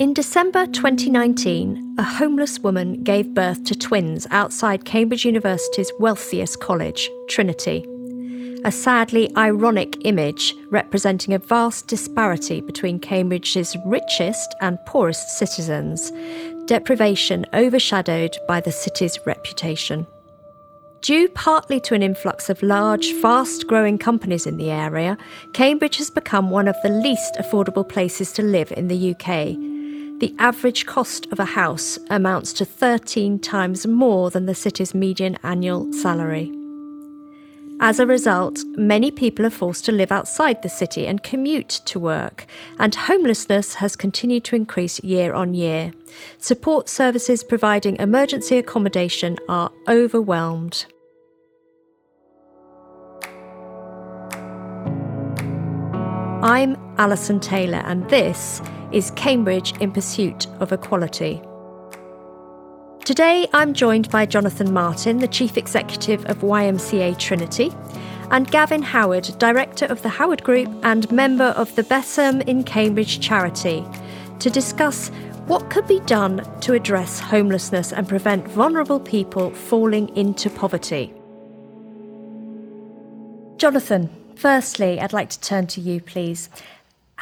In December 2019, a homeless woman gave birth to twins outside Cambridge University's wealthiest college, Trinity. A sadly ironic image representing a vast disparity between Cambridge's richest and poorest citizens, deprivation overshadowed by the city's reputation. Due partly to an influx of large, fast growing companies in the area, Cambridge has become one of the least affordable places to live in the UK. The average cost of a house amounts to 13 times more than the city's median annual salary. As a result, many people are forced to live outside the city and commute to work, and homelessness has continued to increase year on year. Support services providing emergency accommodation are overwhelmed. I'm Alison Taylor, and this is Cambridge in Pursuit of Equality. Today, I'm joined by Jonathan Martin, the Chief Executive of YMCA Trinity, and Gavin Howard, Director of the Howard Group and member of the Besom in Cambridge charity, to discuss what could be done to address homelessness and prevent vulnerable people falling into poverty. Jonathan, firstly, I'd like to turn to you, please.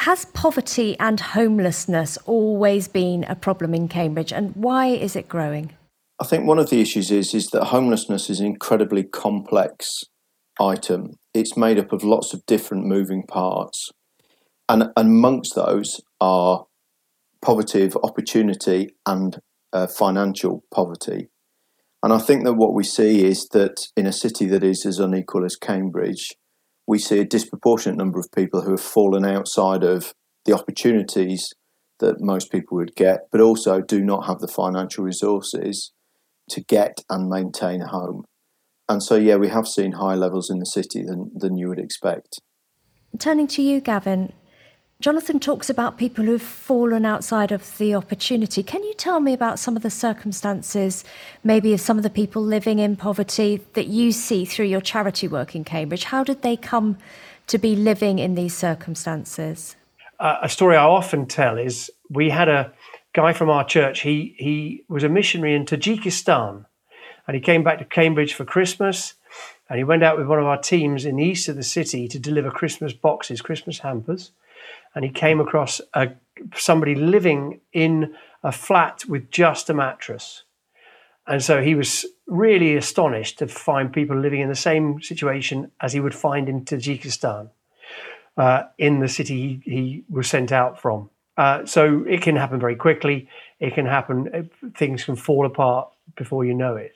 Has poverty and homelessness always been a problem in Cambridge, and why is it growing? I think one of the issues is is that homelessness is an incredibly complex item. It's made up of lots of different moving parts, and, amongst those are poverty of opportunity and uh, financial poverty. And I think that what we see is that in a city that is as unequal as Cambridge, we see a disproportionate number of people who have fallen outside of the opportunities that most people would get, but also do not have the financial resources to get and maintain a home. And so, yeah, we have seen higher levels in the city than, than you would expect. Turning to you, Gavin, Jonathan talks about people who've fallen outside of the opportunity. Can you tell me about some of the circumstances, maybe of some of the people living in poverty that you see through your charity work in Cambridge? How did they come to be living in these circumstances? Uh, a story I often tell is we had a guy from our church. He he was a missionary in Tajikistan, and he came back to Cambridge for Christmas. And he went out with one of our teams in the east of the city to deliver Christmas boxes, Christmas hampers and he came across a, somebody living in a flat with just a mattress. And so he was really astonished to find people living in the same situation as he would find in Tajikistan, uh, in the city he, he, was sent out from. Uh, so it can happen very quickly. It can happen, things can fall apart before you know it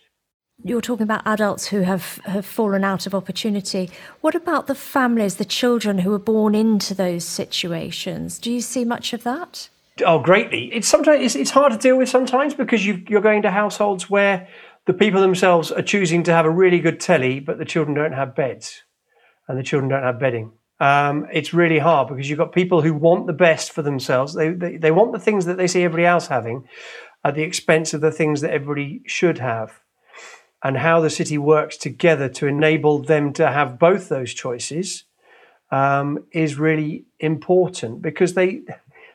you're talking about adults who have, have fallen out of opportunity. What about the families, the children who are born into those situations? Do you see much of that? Oh, greatly. It's sometimes it's, it's hard to deal with sometimes because you, you're going to households where the people themselves are choosing to have a really good telly, but the children don't have beds, and the children don't have bedding. Um, it's really hard because you've got people who want the best for themselves. They, they they want the things that they see everybody else having, at the expense of the things that everybody should have and how the city works together to enable them to have both those choices um, is really important because they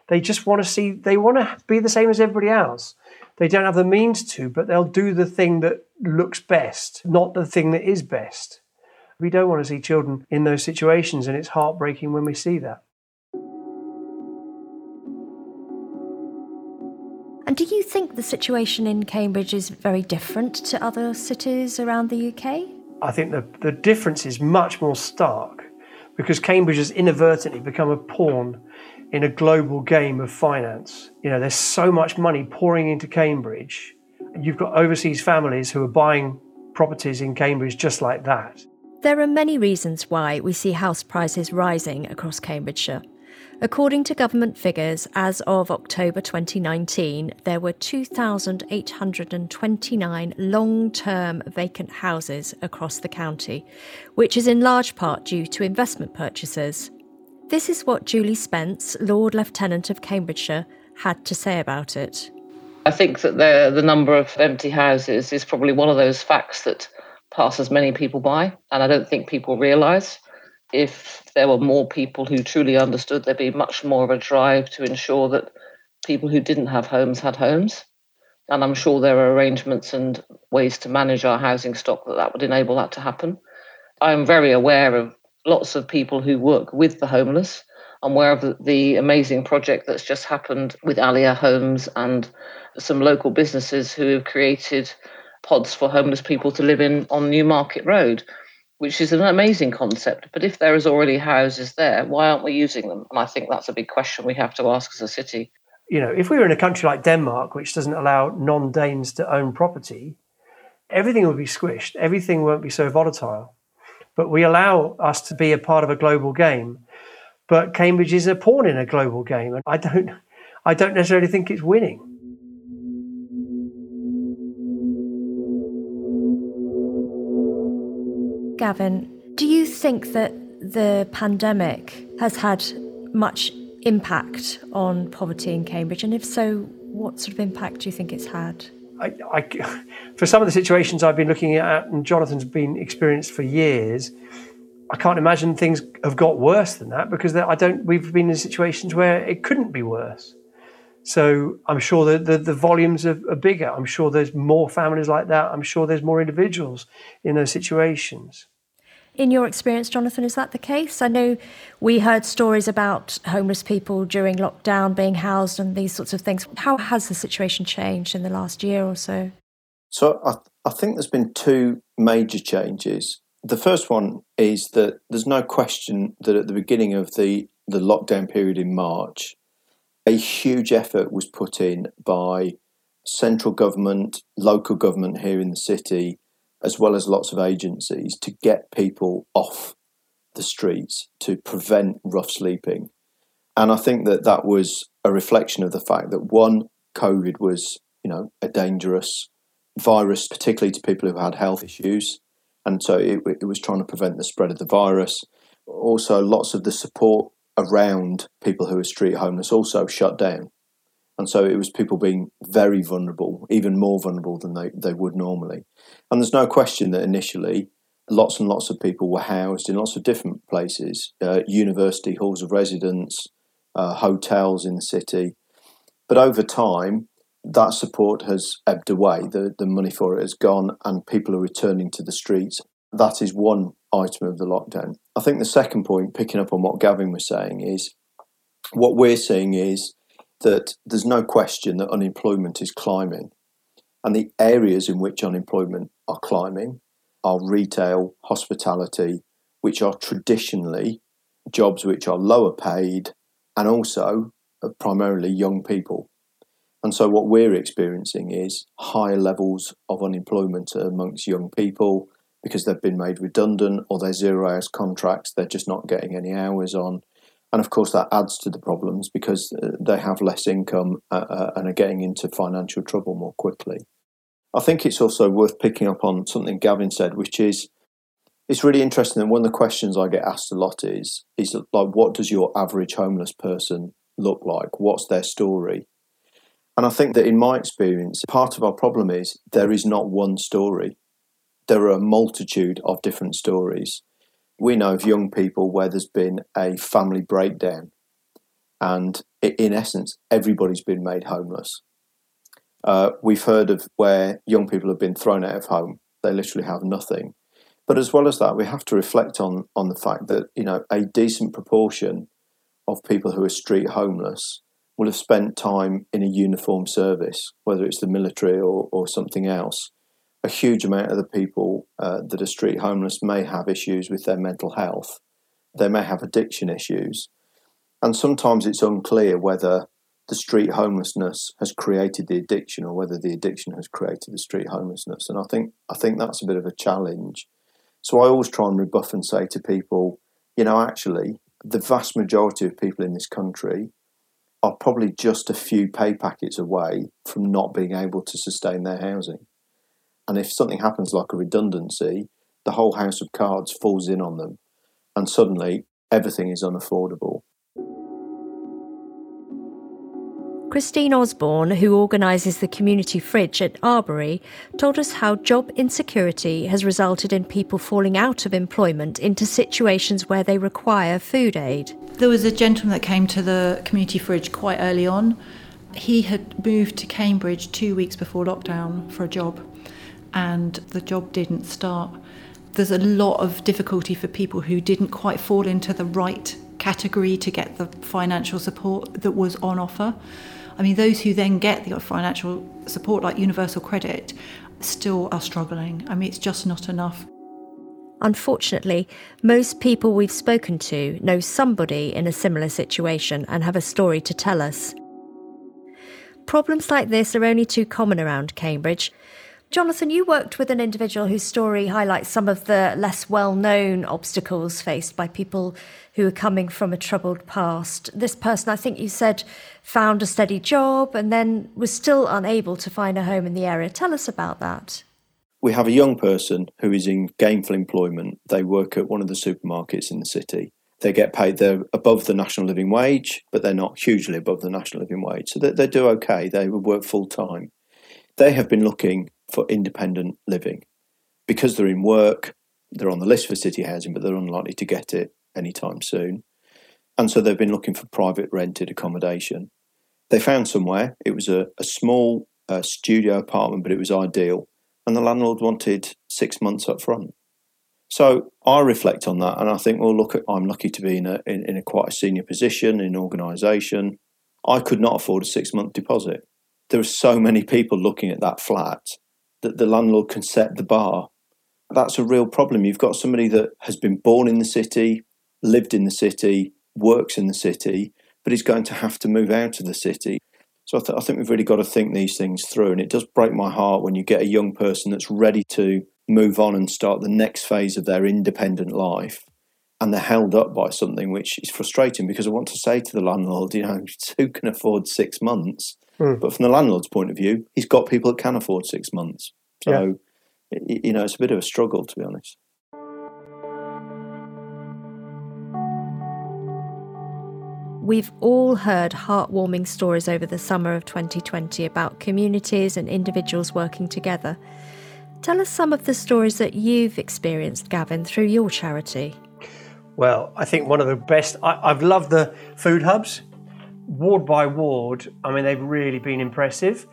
they just want to see they want to be the same as everybody else. They don't have the means to, but they'll do the thing that looks best, not the thing that is best. We don't want to see children in those situations, and it's heartbreaking when we see that. Do you think the situation in Cambridge is very different to other cities around the UK? I think the, the difference is much more stark because Cambridge has inadvertently become a pawn in a global game of finance. You know, there's so much money pouring into Cambridge. And you've got overseas families who are buying properties in Cambridge just like that. There are many reasons why we see house prices rising across Cambridgeshire. According to government figures, as of October 2019, there were 2,829 long term vacant houses across the county, which is in large part due to investment purchases. This is what Julie Spence, Lord Lieutenant of Cambridgeshire, had to say about it. I think that the, the number of empty houses is probably one of those facts that passes many people by, and I don't think people realise if there were more people who truly understood, there'd be much more of a drive to ensure that people who didn't have homes had homes. And I'm sure there are arrangements and ways to manage our housing stock that that would enable that to happen. I'm very aware of lots of people who work with the homeless. I'm aware of the, the amazing project that's just happened with Allia Homes and some local businesses who have created pods for homeless people to live in on Newmarket Road, which is an amazing concept. But if there is already houses there, why aren't we using them? And I think that's a big question we have to ask as a city you know, if we were in a country like Denmark, which doesn't allow non Danes to own property, everything would be squished. Everything won't be so volatile. But we allow us to be a part of a global game. But Cambridge is a pawn in a global game, and I don't, I don't necessarily think it's winning. Gavin, do you think that the pandemic has had much impact on poverty in Cambridge? And if so, what sort of impact do you think it's had? I, I, for some of the situations I've been looking at, and Jonathan's been experienced for years, I can't imagine things have got worse than that because I don't. We've been in situations where it couldn't be worse. So I'm sure that the, the volumes are, are bigger. I'm sure there's more families like that. I'm sure there's more individuals in those situations in your experience, Jonathan, is that the case? I know we heard stories about homeless people during lockdown being housed and these sorts of things. How has the situation changed in the last year or so? So I, I think there's been two major changes. The first one is that there's no question that at the beginning of the, the lockdown period in March, a huge effort was put in by central government, local government here in the city, as well as lots of agencies, to get people off the streets to prevent rough sleeping. And I think that that was a reflection of the fact that one, COVID was, you know, a dangerous virus, particularly to people who had health issues. And so it, it was trying to prevent the spread of the virus. Also, lots of the support around people who are street homeless also shut down. And so it was people being very vulnerable, even more vulnerable than they, they would normally. And there's no question that initially lots and lots of people were housed in lots of different places uh, university, halls of residence, uh, hotels in the city. But over time, that support has ebbed away. The, the money for it has gone, and people are returning to the streets. That is one item of the lockdown. I think the second point, picking up on what Gavin was saying, is what we're seeing is that there's no question that unemployment is climbing. And the areas in which unemployment are climbing are retail, hospitality, which are traditionally jobs which are lower paid and also primarily young people. And so, what we're experiencing is higher levels of unemployment amongst young people because they've been made redundant or they're zero hours contracts, they're just not getting any hours on. And of course, that adds to the problems because uh, they have less income uh, uh, and are getting into financial trouble more quickly. I think it's also worth picking up on something Gavin said, which is it's really interesting. And one of the questions I get asked a lot is is like, what does your average homeless person look like? What's their story? And I think that in my experience, part of our problem is there is not one story. There are a multitude of different stories we know of young people where there's been a family breakdown, and in essence, everybody's been made homeless. Uh, we've heard of where young people have been thrown out of home; they literally have nothing. But as well as that, we have to reflect on on the fact that you know a decent proportion of people who are street homeless will have spent time in a uniform service, whether it's the military or, or something else, a huge amount of the people uh, that are street homeless may have issues with their mental health. They may have addiction issues. And sometimes it's unclear whether the street homelessness has created the addiction or whether the addiction has created the street homelessness. And I think I think that's a bit of a challenge. So I always try and rebuff and say to people, you know, actually, the vast majority of people in this country are probably just a few pay packets away from not being able to sustain their housing. And if something happens like a redundancy, the whole house of cards falls in on them. And suddenly everything is unaffordable. Christine Osborne, who organises the community fridge at Arbury, told us how job insecurity has resulted in people falling out of employment into situations where they require food aid. There was a gentleman that came to the community fridge quite early on He had moved to Cambridge two weeks before lockdown for a job, and the job didn't start. There's a lot of difficulty for people who didn't quite fall into the right category to get the financial support that was on offer. I mean, those who then get the financial support, like universal credit, still are struggling. I mean, it's just not enough. Unfortunately, most people we've spoken to know somebody in a similar situation and have a story to tell us. Problems like this are only too common around Cambridge. Jonathan, you worked with an individual whose story highlights some of the less well known obstacles faced by people who are coming from a troubled past. This person, I think you said, found a steady job and then was still unable to find a home in the area. Tell us about that we have a young person who is in gainful employment. They work at one of the supermarkets in the city. They get paid, they're above the national living wage, but they're not hugely above the national living wage. So they, they do okay. They would work full time. They have been looking for independent living. Because they're in work, they're on the list for city housing, but they're unlikely to get it anytime soon. And so they've been looking for private rented accommodation. They found somewhere. It was a, a small uh, studio apartment, but it was ideal and the landlord wanted six months up front. So I reflect on that and I think, well, look, I'm lucky to be in a, in, in a quite a senior position in an organisation. I could not afford a six month deposit. There are so many people looking at that flat that the landlord can set the bar. That's a real problem. You've got somebody that has been born in the city, lived in the city, works in the city, but is going to have to move out of the city. So I, th- I, think we've really got to think these things through. And it does break my heart when you get a young person that's ready to move on and start the next phase of their independent life and they're held up by something which is frustrating because I want to say to the landlord, you know, who can afford six months? Mm. But from the landlord's point of view, he's got people that can afford six months. So, yeah. you know, it's a bit of a struggle, to be honest. We've all heard heartwarming stories over the summer of 2020 about communities and individuals working together. Tell us some of the stories that you've experienced, Gavin, through your charity. Well, I think one of the best, I, have loved the food hubs, ward by ward. I mean, they've really been impressive.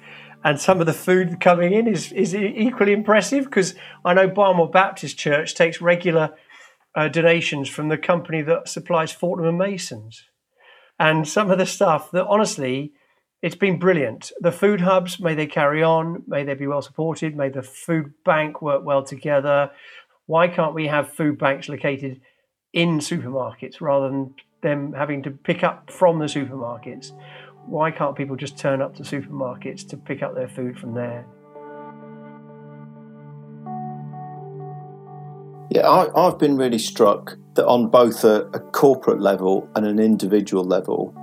And some of the food coming in is, is equally impressive because I know Barnwell Baptist Church takes regular uh, donations from the company that supplies Fortnum and Masons and some of the stuff that honestly it's been brilliant. The food hubs, may they carry on, may they be well supported, may the food bank work well together. Why can't we have food banks located in supermarkets rather than them having to pick up from the supermarkets? Why can't people just turn up to supermarkets to pick up their food from there? Yeah, I, have been really struck that on both a, a, corporate level and an individual level,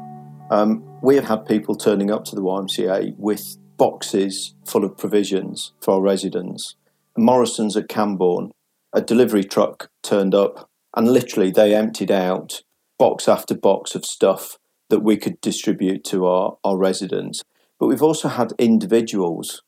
um, we have had people turning up to the YMCA with boxes full of provisions for our residents. Morrison's at Cambourne, a delivery truck turned up, and literally they emptied out box after box of stuff that we could distribute to our, our residents. But we've also had individuals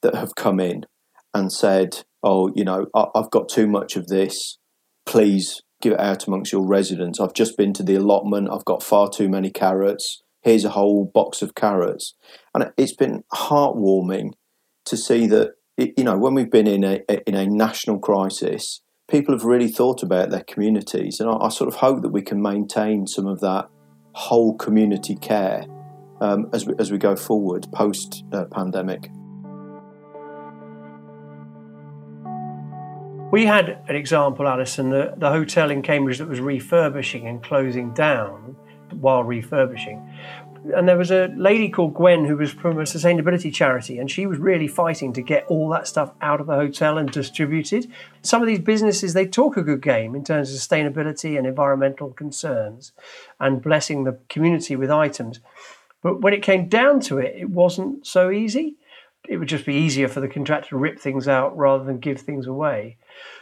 that have come in and said, oh, you know, I, I've got too much of this. Please give it out amongst your residents. I've just been to the allotment. I've got far too many carrots. Here's a whole box of carrots. And it's been heartwarming to see that, you know, when we've been in a, in a national crisis, people have really thought about their communities. And I, I sort of hope that we can maintain some of that whole community care um, as, we, as we go forward post uh, pandemic. We had an example, Alison, the, the hotel in Cambridge that was refurbishing and closing down while refurbishing. And there was a lady called Gwen who was from a sustainability charity, and she was really fighting to get all that stuff out of the hotel and distributed. Some of these businesses, they talk a good game in terms of sustainability and environmental concerns and blessing the community with items. But when it came down to it, it wasn't so easy. It would just be easier for the contractor to rip things out rather than give things away.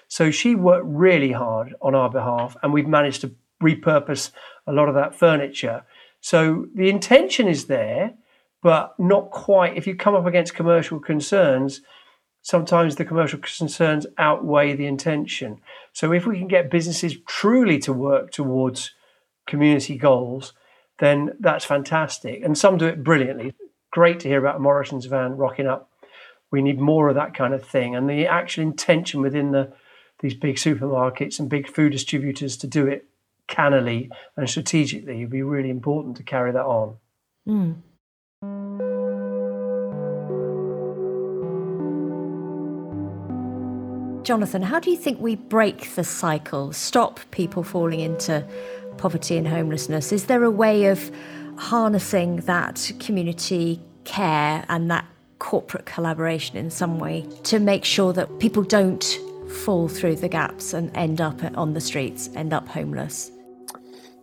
So she worked really hard on our behalf, and we've managed to repurpose a lot of that furniture. So the intention is there, but not quite. If you come up against commercial concerns, sometimes the commercial concerns outweigh the intention. So if we can get businesses truly to work towards community goals, then that's fantastic. And some do it brilliantly. great to hear about Morrison's van rocking up. We need more of that kind of thing, and the actual intention within the these big supermarkets and big food distributors to do it cannily and strategically it would be really important to carry that on. Mm. Jonathan, how do you think we break the cycle, stop people falling into poverty and homelessness? Is there a way of harnessing that community care and that corporate collaboration in some way to make sure that people don't fall through the gaps and end up on the streets, end up homeless?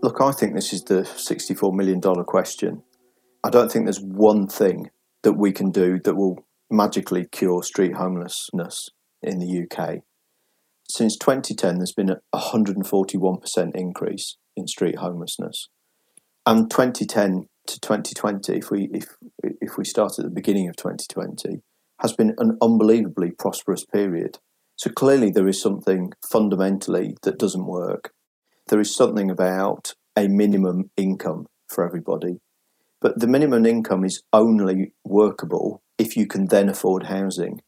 Look, I think this is the $64 million question. I don't think there's one thing that we can do that will magically cure street homelessness in the UK. Since 2010, there's been a 141% increase in street homelessness. And 2010 to 2020, if we if if we start at the beginning of 2020, has been an unbelievably prosperous period. So clearly, there is something fundamentally that doesn't work. There is something about a minimum income for everybody, but the minimum income is only workable if you can then afford housing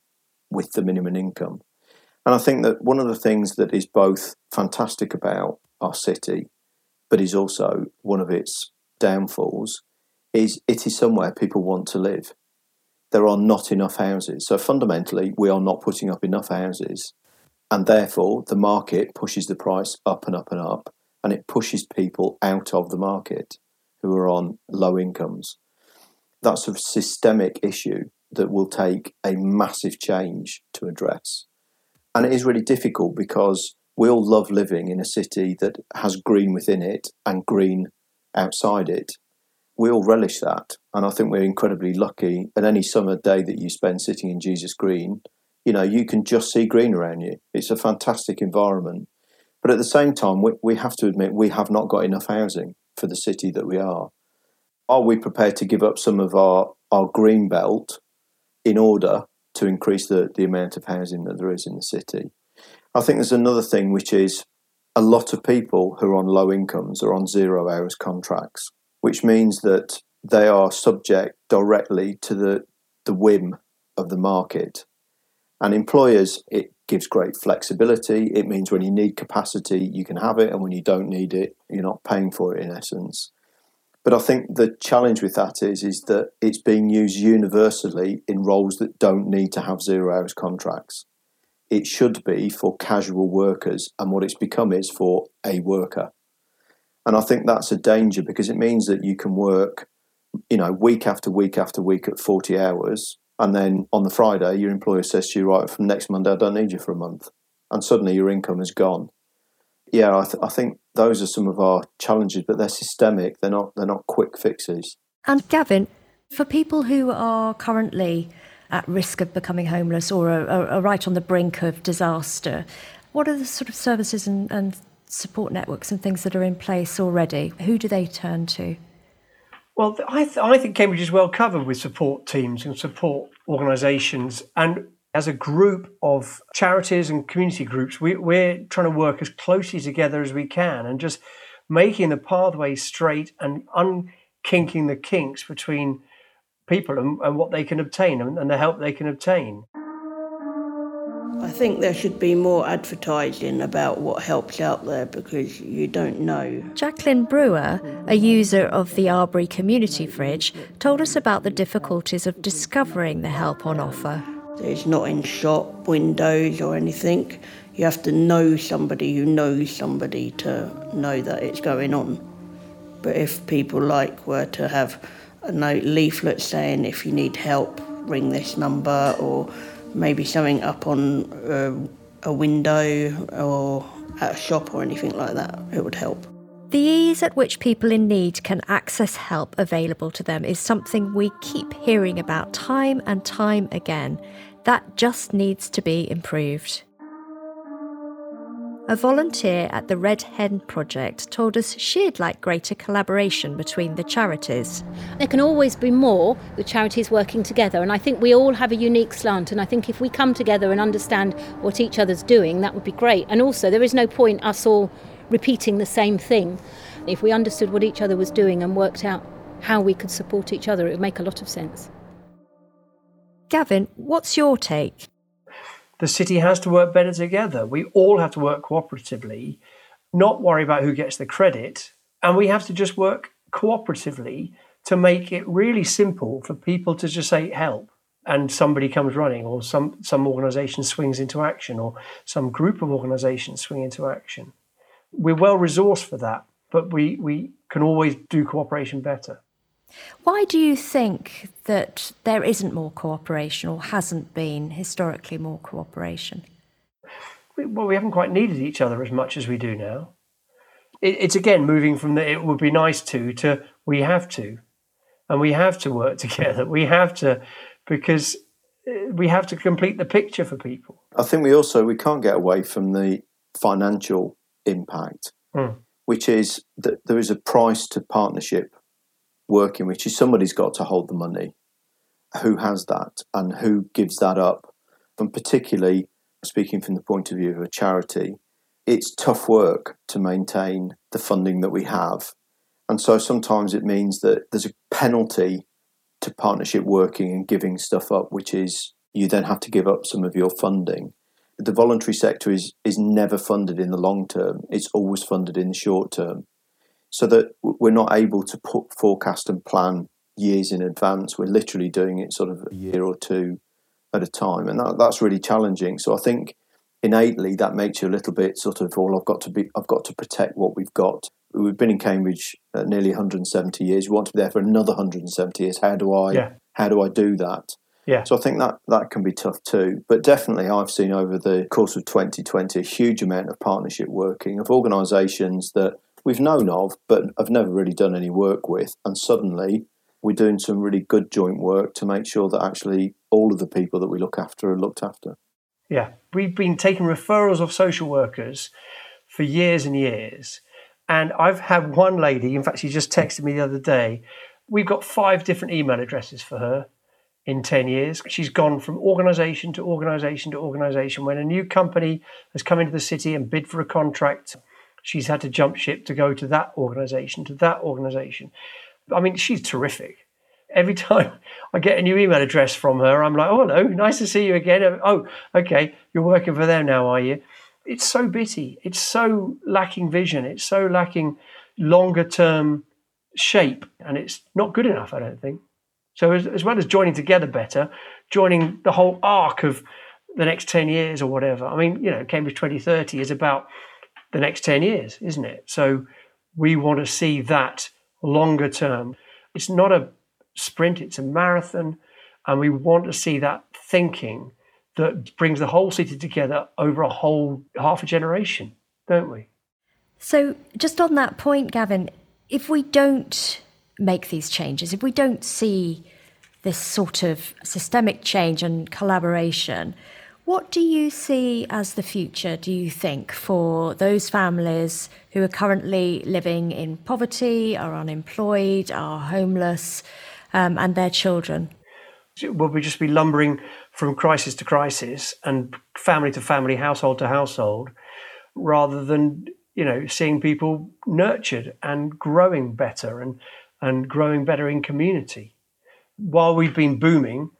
with the minimum income. And I think that one of the things that is both fantastic about our city, but is also one of its downfalls, is it is somewhere people want to live. There are not enough houses. So fundamentally, we are not putting up enough houses. And therefore, the market pushes the price up and up and up, and it pushes people out of the market who are on low incomes. That's a systemic issue that will take a massive change to address. And it is really difficult because we all love living in a city that has green within it and green outside it. We all relish that. And I think we're incredibly lucky. And any summer day that you spend sitting in Jesus Green, you know, you can just see green around you. It's a fantastic environment. But at the same time, we, we have to admit we have not got enough housing for the city that we are. Are we prepared to give up some of our, our green belt in order to increase the, the amount of housing that there is in the city. I think there's another thing which is a lot of people who are on low incomes are on zero hours contracts, which means that they are subject directly to the, the whim of the market. And employers, it gives great flexibility. It means when you need capacity, you can have it, and when you don't need it, you're not paying for it in essence. But I think the challenge with that is is that it's being used universally in roles that don't need to have zero hours contracts. It should be for casual workers, and what it's become is for a worker. And I think that's a danger because it means that you can work, you know, week after week after week at 40 hours. And then on the Friday, your employer says to you, right, from next Monday, I don't need you for a month. And suddenly your income is gone yeah, I, th- I think those are some of our challenges, but they're systemic. They're not they're not quick fixes. And Gavin, for people who are currently at risk of becoming homeless or are, are, are right on the brink of disaster, what are the sort of services and, and support networks and things that are in place already? Who do they turn to? Well, I, th- I think Cambridge is well covered with support teams and support organisations. And as a group of charities and community groups, we, we're trying to work as closely together as we can and just making the pathway straight and unkinking the kinks between people and, and what they can obtain and, and the help they can obtain. I think there should be more advertising about what helps out there because you don't know. Jacqueline Brewer, a user of the Arbury Community Fridge, told us about the difficulties of discovering the help on offer. It's not in shop windows or anything. You have to know somebody who knows somebody to know that it's going on. But if people like were to have a note leaflet saying if you need help, ring this number, or maybe something up on a, a window or at a shop or anything like that, it would help. The ease at which people in need can access help available to them is something we keep hearing about time and time again. That just needs to be improved. A volunteer at the Red Hen Project told us she'd like greater collaboration between the charities. There can always be more with charities working together, and I think we all have a unique slant. And I think if we come together and understand what each other's doing, that would be great. And also, there is no point us all repeating the same thing. If we understood what each other was doing and worked out how we could support each other. It would make a lot of sense. Gavin, what's your take? The city has to work better together. We all have to work cooperatively, not worry about who gets the credit, and we have to just work cooperatively to make it really simple for people to just say help and somebody comes running or some some organization swings into action or some group of organizations swing into action we're well resourced for that but we we can always do cooperation better why do you think that there isn't more cooperation or hasn't been historically more cooperation well we haven't quite needed each other as much as we do now it's again moving from the it would be nice to to we have to and we have to work together we have to because uh, we have to complete the picture for people. I think we also we can't get away from the financial impact, mm. which is that there is a price to partnership working, which is somebody's got to hold the money. Who has that and who gives that up? And particularly speaking from the point of view of a charity, it's tough work to maintain the funding that we have. And so sometimes it means that there's a penalty to partnership working and giving stuff up, which is you then have to give up some of your funding. The voluntary sector is is never funded in the long term; it's always funded in the short term, so that we're not able to put forecast and plan years in advance. We're literally doing it sort of a year or two at a time, and that, that's really challenging. So I think innately that makes you a little bit sort of, well, I've got to be, I've got to protect what we've got we've been in Cambridge uh, nearly 170 years. We want to be there for another 170 years. How do I yeah. how do I do that? Yeah. So I think that that can be tough too. But definitely, I've seen over the course of 2020 a huge amount of partnership working of organisations that we've known of but have never really done any work with, and suddenly we're doing some really good joint work to make sure that actually all of the people that we look after are looked after. Yeah, we've been taking referrals of social workers for years and years and I've had one lady, in fact, she just texted me the other day. We've got five different email addresses for her in 10 years. She's gone from organization to organization to organization. When a new company has come into the city and bid for a contract, she's had to jump ship to go to that organization, to that organization. I mean, she's terrific. Every time I get a new email address from her, I'm like, oh, hello, nice to see you again. Uh, oh, okay, you're working for them now, are you? it's so bitty. It's so lacking vision. It's so lacking longer term shape, and it's not good enough. I don't think. So as, as well as joining together better, joining the whole arc of the next ten years or whatever. I mean, you know, Cambridge 2030 is about the next ten years, isn't it? So we want to see that longer term. It's not a sprint; it's a marathon, and we want to see that thinking that brings the whole city together over a whole half a generation, don't we? So, just on that point, Gavin, if we don't make these changes, if we don't see this sort of systemic change and collaboration, what do you see as the future, do you think, for those families who are currently living in poverty, are unemployed, are homeless, um, and their children? Will we just be lumbering from crisis to crisis and family to family, household to household, rather than you know seeing people nurtured and growing better and and growing better in community. While we've been booming,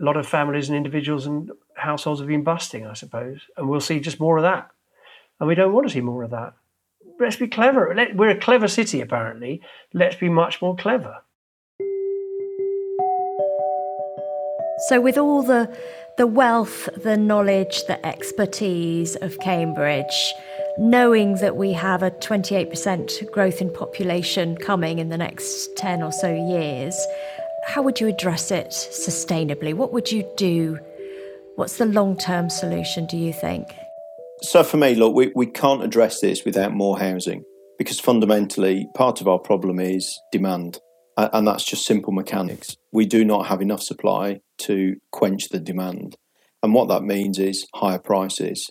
a lot of families and individuals and households have been busting, I suppose, and we'll see just more of that. And we don't want to see more of that. Let's be clever. We're a clever city, apparently. Let's be much more clever. So, with all the the wealth, the knowledge, the expertise of Cambridge, knowing that we have a 28% growth in population coming in the next 10 or so years, how would you address it sustainably? What would you do? What's the long term solution, do you think? So, for me, look, we, we can't address this without more housing because fundamentally, part of our problem is demand and that's just simple mechanics. We do not have enough supply to quench the demand. And what that means is higher prices.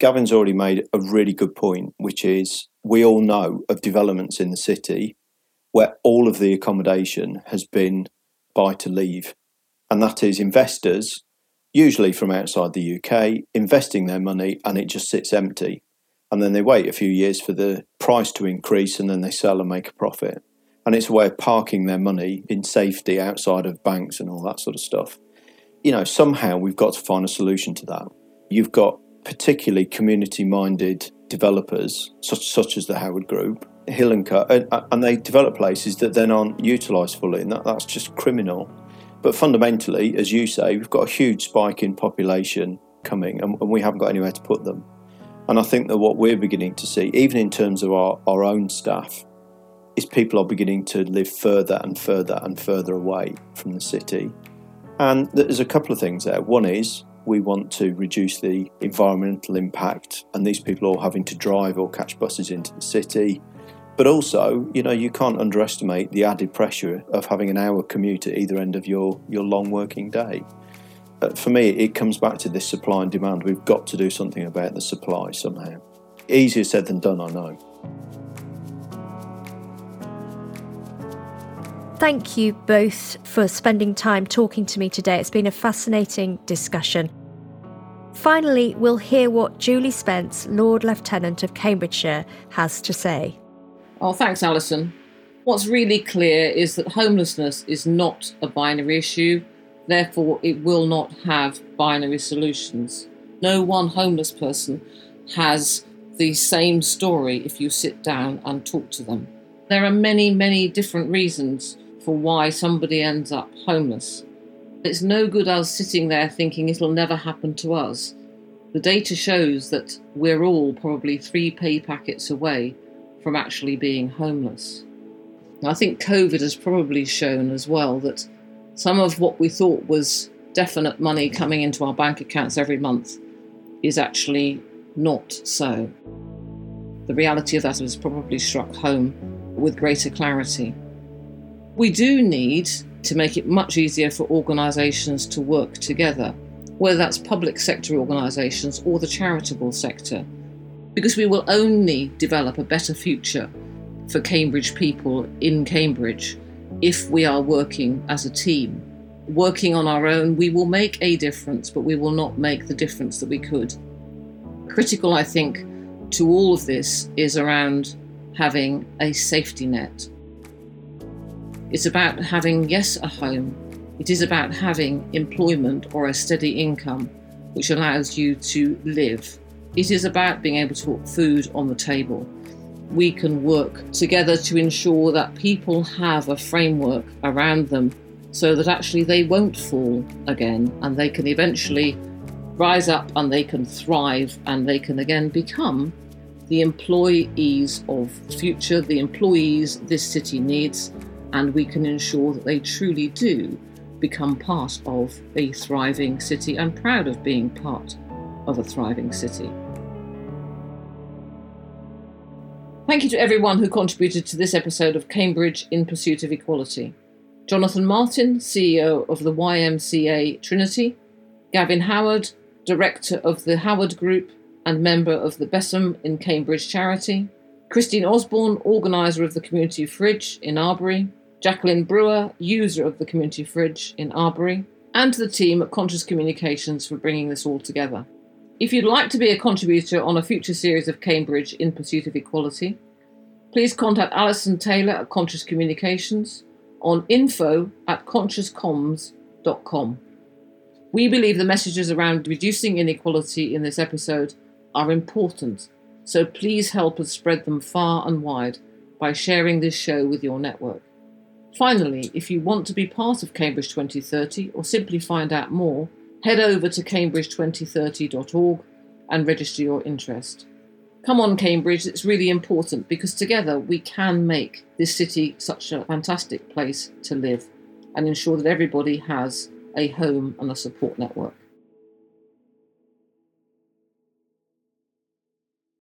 Gavin's already made a really good point, which is we all know of developments in the city where all of the accommodation has been buy to leave. And that is investors, usually from outside the UK, investing their money and it just sits empty. And then they wait a few years for the price to increase and then they sell and make a profit. and it's a way of parking their money in safety outside of banks and all that sort of stuff. You know, somehow we've got to find a solution to that. You've got particularly community minded developers, such, such as the Howard Group, Hill and Co, and, and they develop places that then aren't utilised fully, and that, that's just criminal. But fundamentally, as you say, we've got a huge spike in population coming, and, and we haven't got anywhere to put them. And I think that what we're beginning to see, even in terms of our, our own staff, is people are beginning to live further and further and further away from the city. And there's a couple of things there. One is we want to reduce the environmental impact, and these people all having to drive or catch buses into the city. But also, you know, you can't underestimate the added pressure of having an hour commute at either end of your, your long working day. Uh, for me, it comes back to this supply and demand. We've got to do something about the supply somehow. Easier said than done, I know. Thank you both for spending time talking to me today. It's been a fascinating discussion. Finally, we'll hear what Julie Spence, Lord Lieutenant of Cambridgeshire, has to say. Oh, thanks, Alison. What's really clear is that homelessness is not a binary issue, therefore, it will not have binary solutions. No one homeless person has the same story if you sit down and talk to them. There are many, many different reasons for why somebody ends up homeless. It's no good us sitting there thinking it'll never happen to us. The data shows that we're all probably three pay packets away from actually being homeless. I think COVID has probably shown as well that some of what we thought was definite money coming into our bank accounts every month is actually not so. The reality of that has probably struck home with greater clarity. We do need to make it much easier for organisations to work together, whether that's public sector organisations or the charitable sector, because we will only develop a better future for Cambridge people in Cambridge if we are working as a team. Working on our own, we will make a difference, but we will not make the difference that we could. Critical, I think, to all of this is around having a safety net it's about having, yes, a home. It is about having employment or a steady income which allows you to live. It is about being able to put food on the table. We can work together to ensure that people have a framework around them so that actually they won't fall again and they can eventually rise up and they can thrive and they can again become the employees of the future, the employees this city needs, and we can ensure that they truly do become part of a thriving city and proud of being part of a thriving city. Thank you to everyone who contributed to this episode of Cambridge in Pursuit of Equality. Jonathan Martin, CEO of the YMCA Trinity, Gavin Howard, Director of the Howard Group and member of the Besom in Cambridge charity, Christine Osborne, organiser of the Community Fridge in Arbury, Jacqueline Brewer, user of the community fridge in Arbury, and to the team at Conscious Communications for bringing this all together. If you'd like to be a contributor on a future series of Cambridge in Pursuit of Equality, please contact Alison Taylor at Conscious Communications on info at consciouscomms.com. We believe the messages around reducing inequality in this episode are important, so please help us spread them far and wide by sharing this show with your network. Finally, if you want to be part of Cambridge 2030 or simply find out more, head over to cambridge2030.org and register your interest. Come on, Cambridge, it's really important because together we can make this city such a fantastic place to live and ensure that everybody has a home and a support network.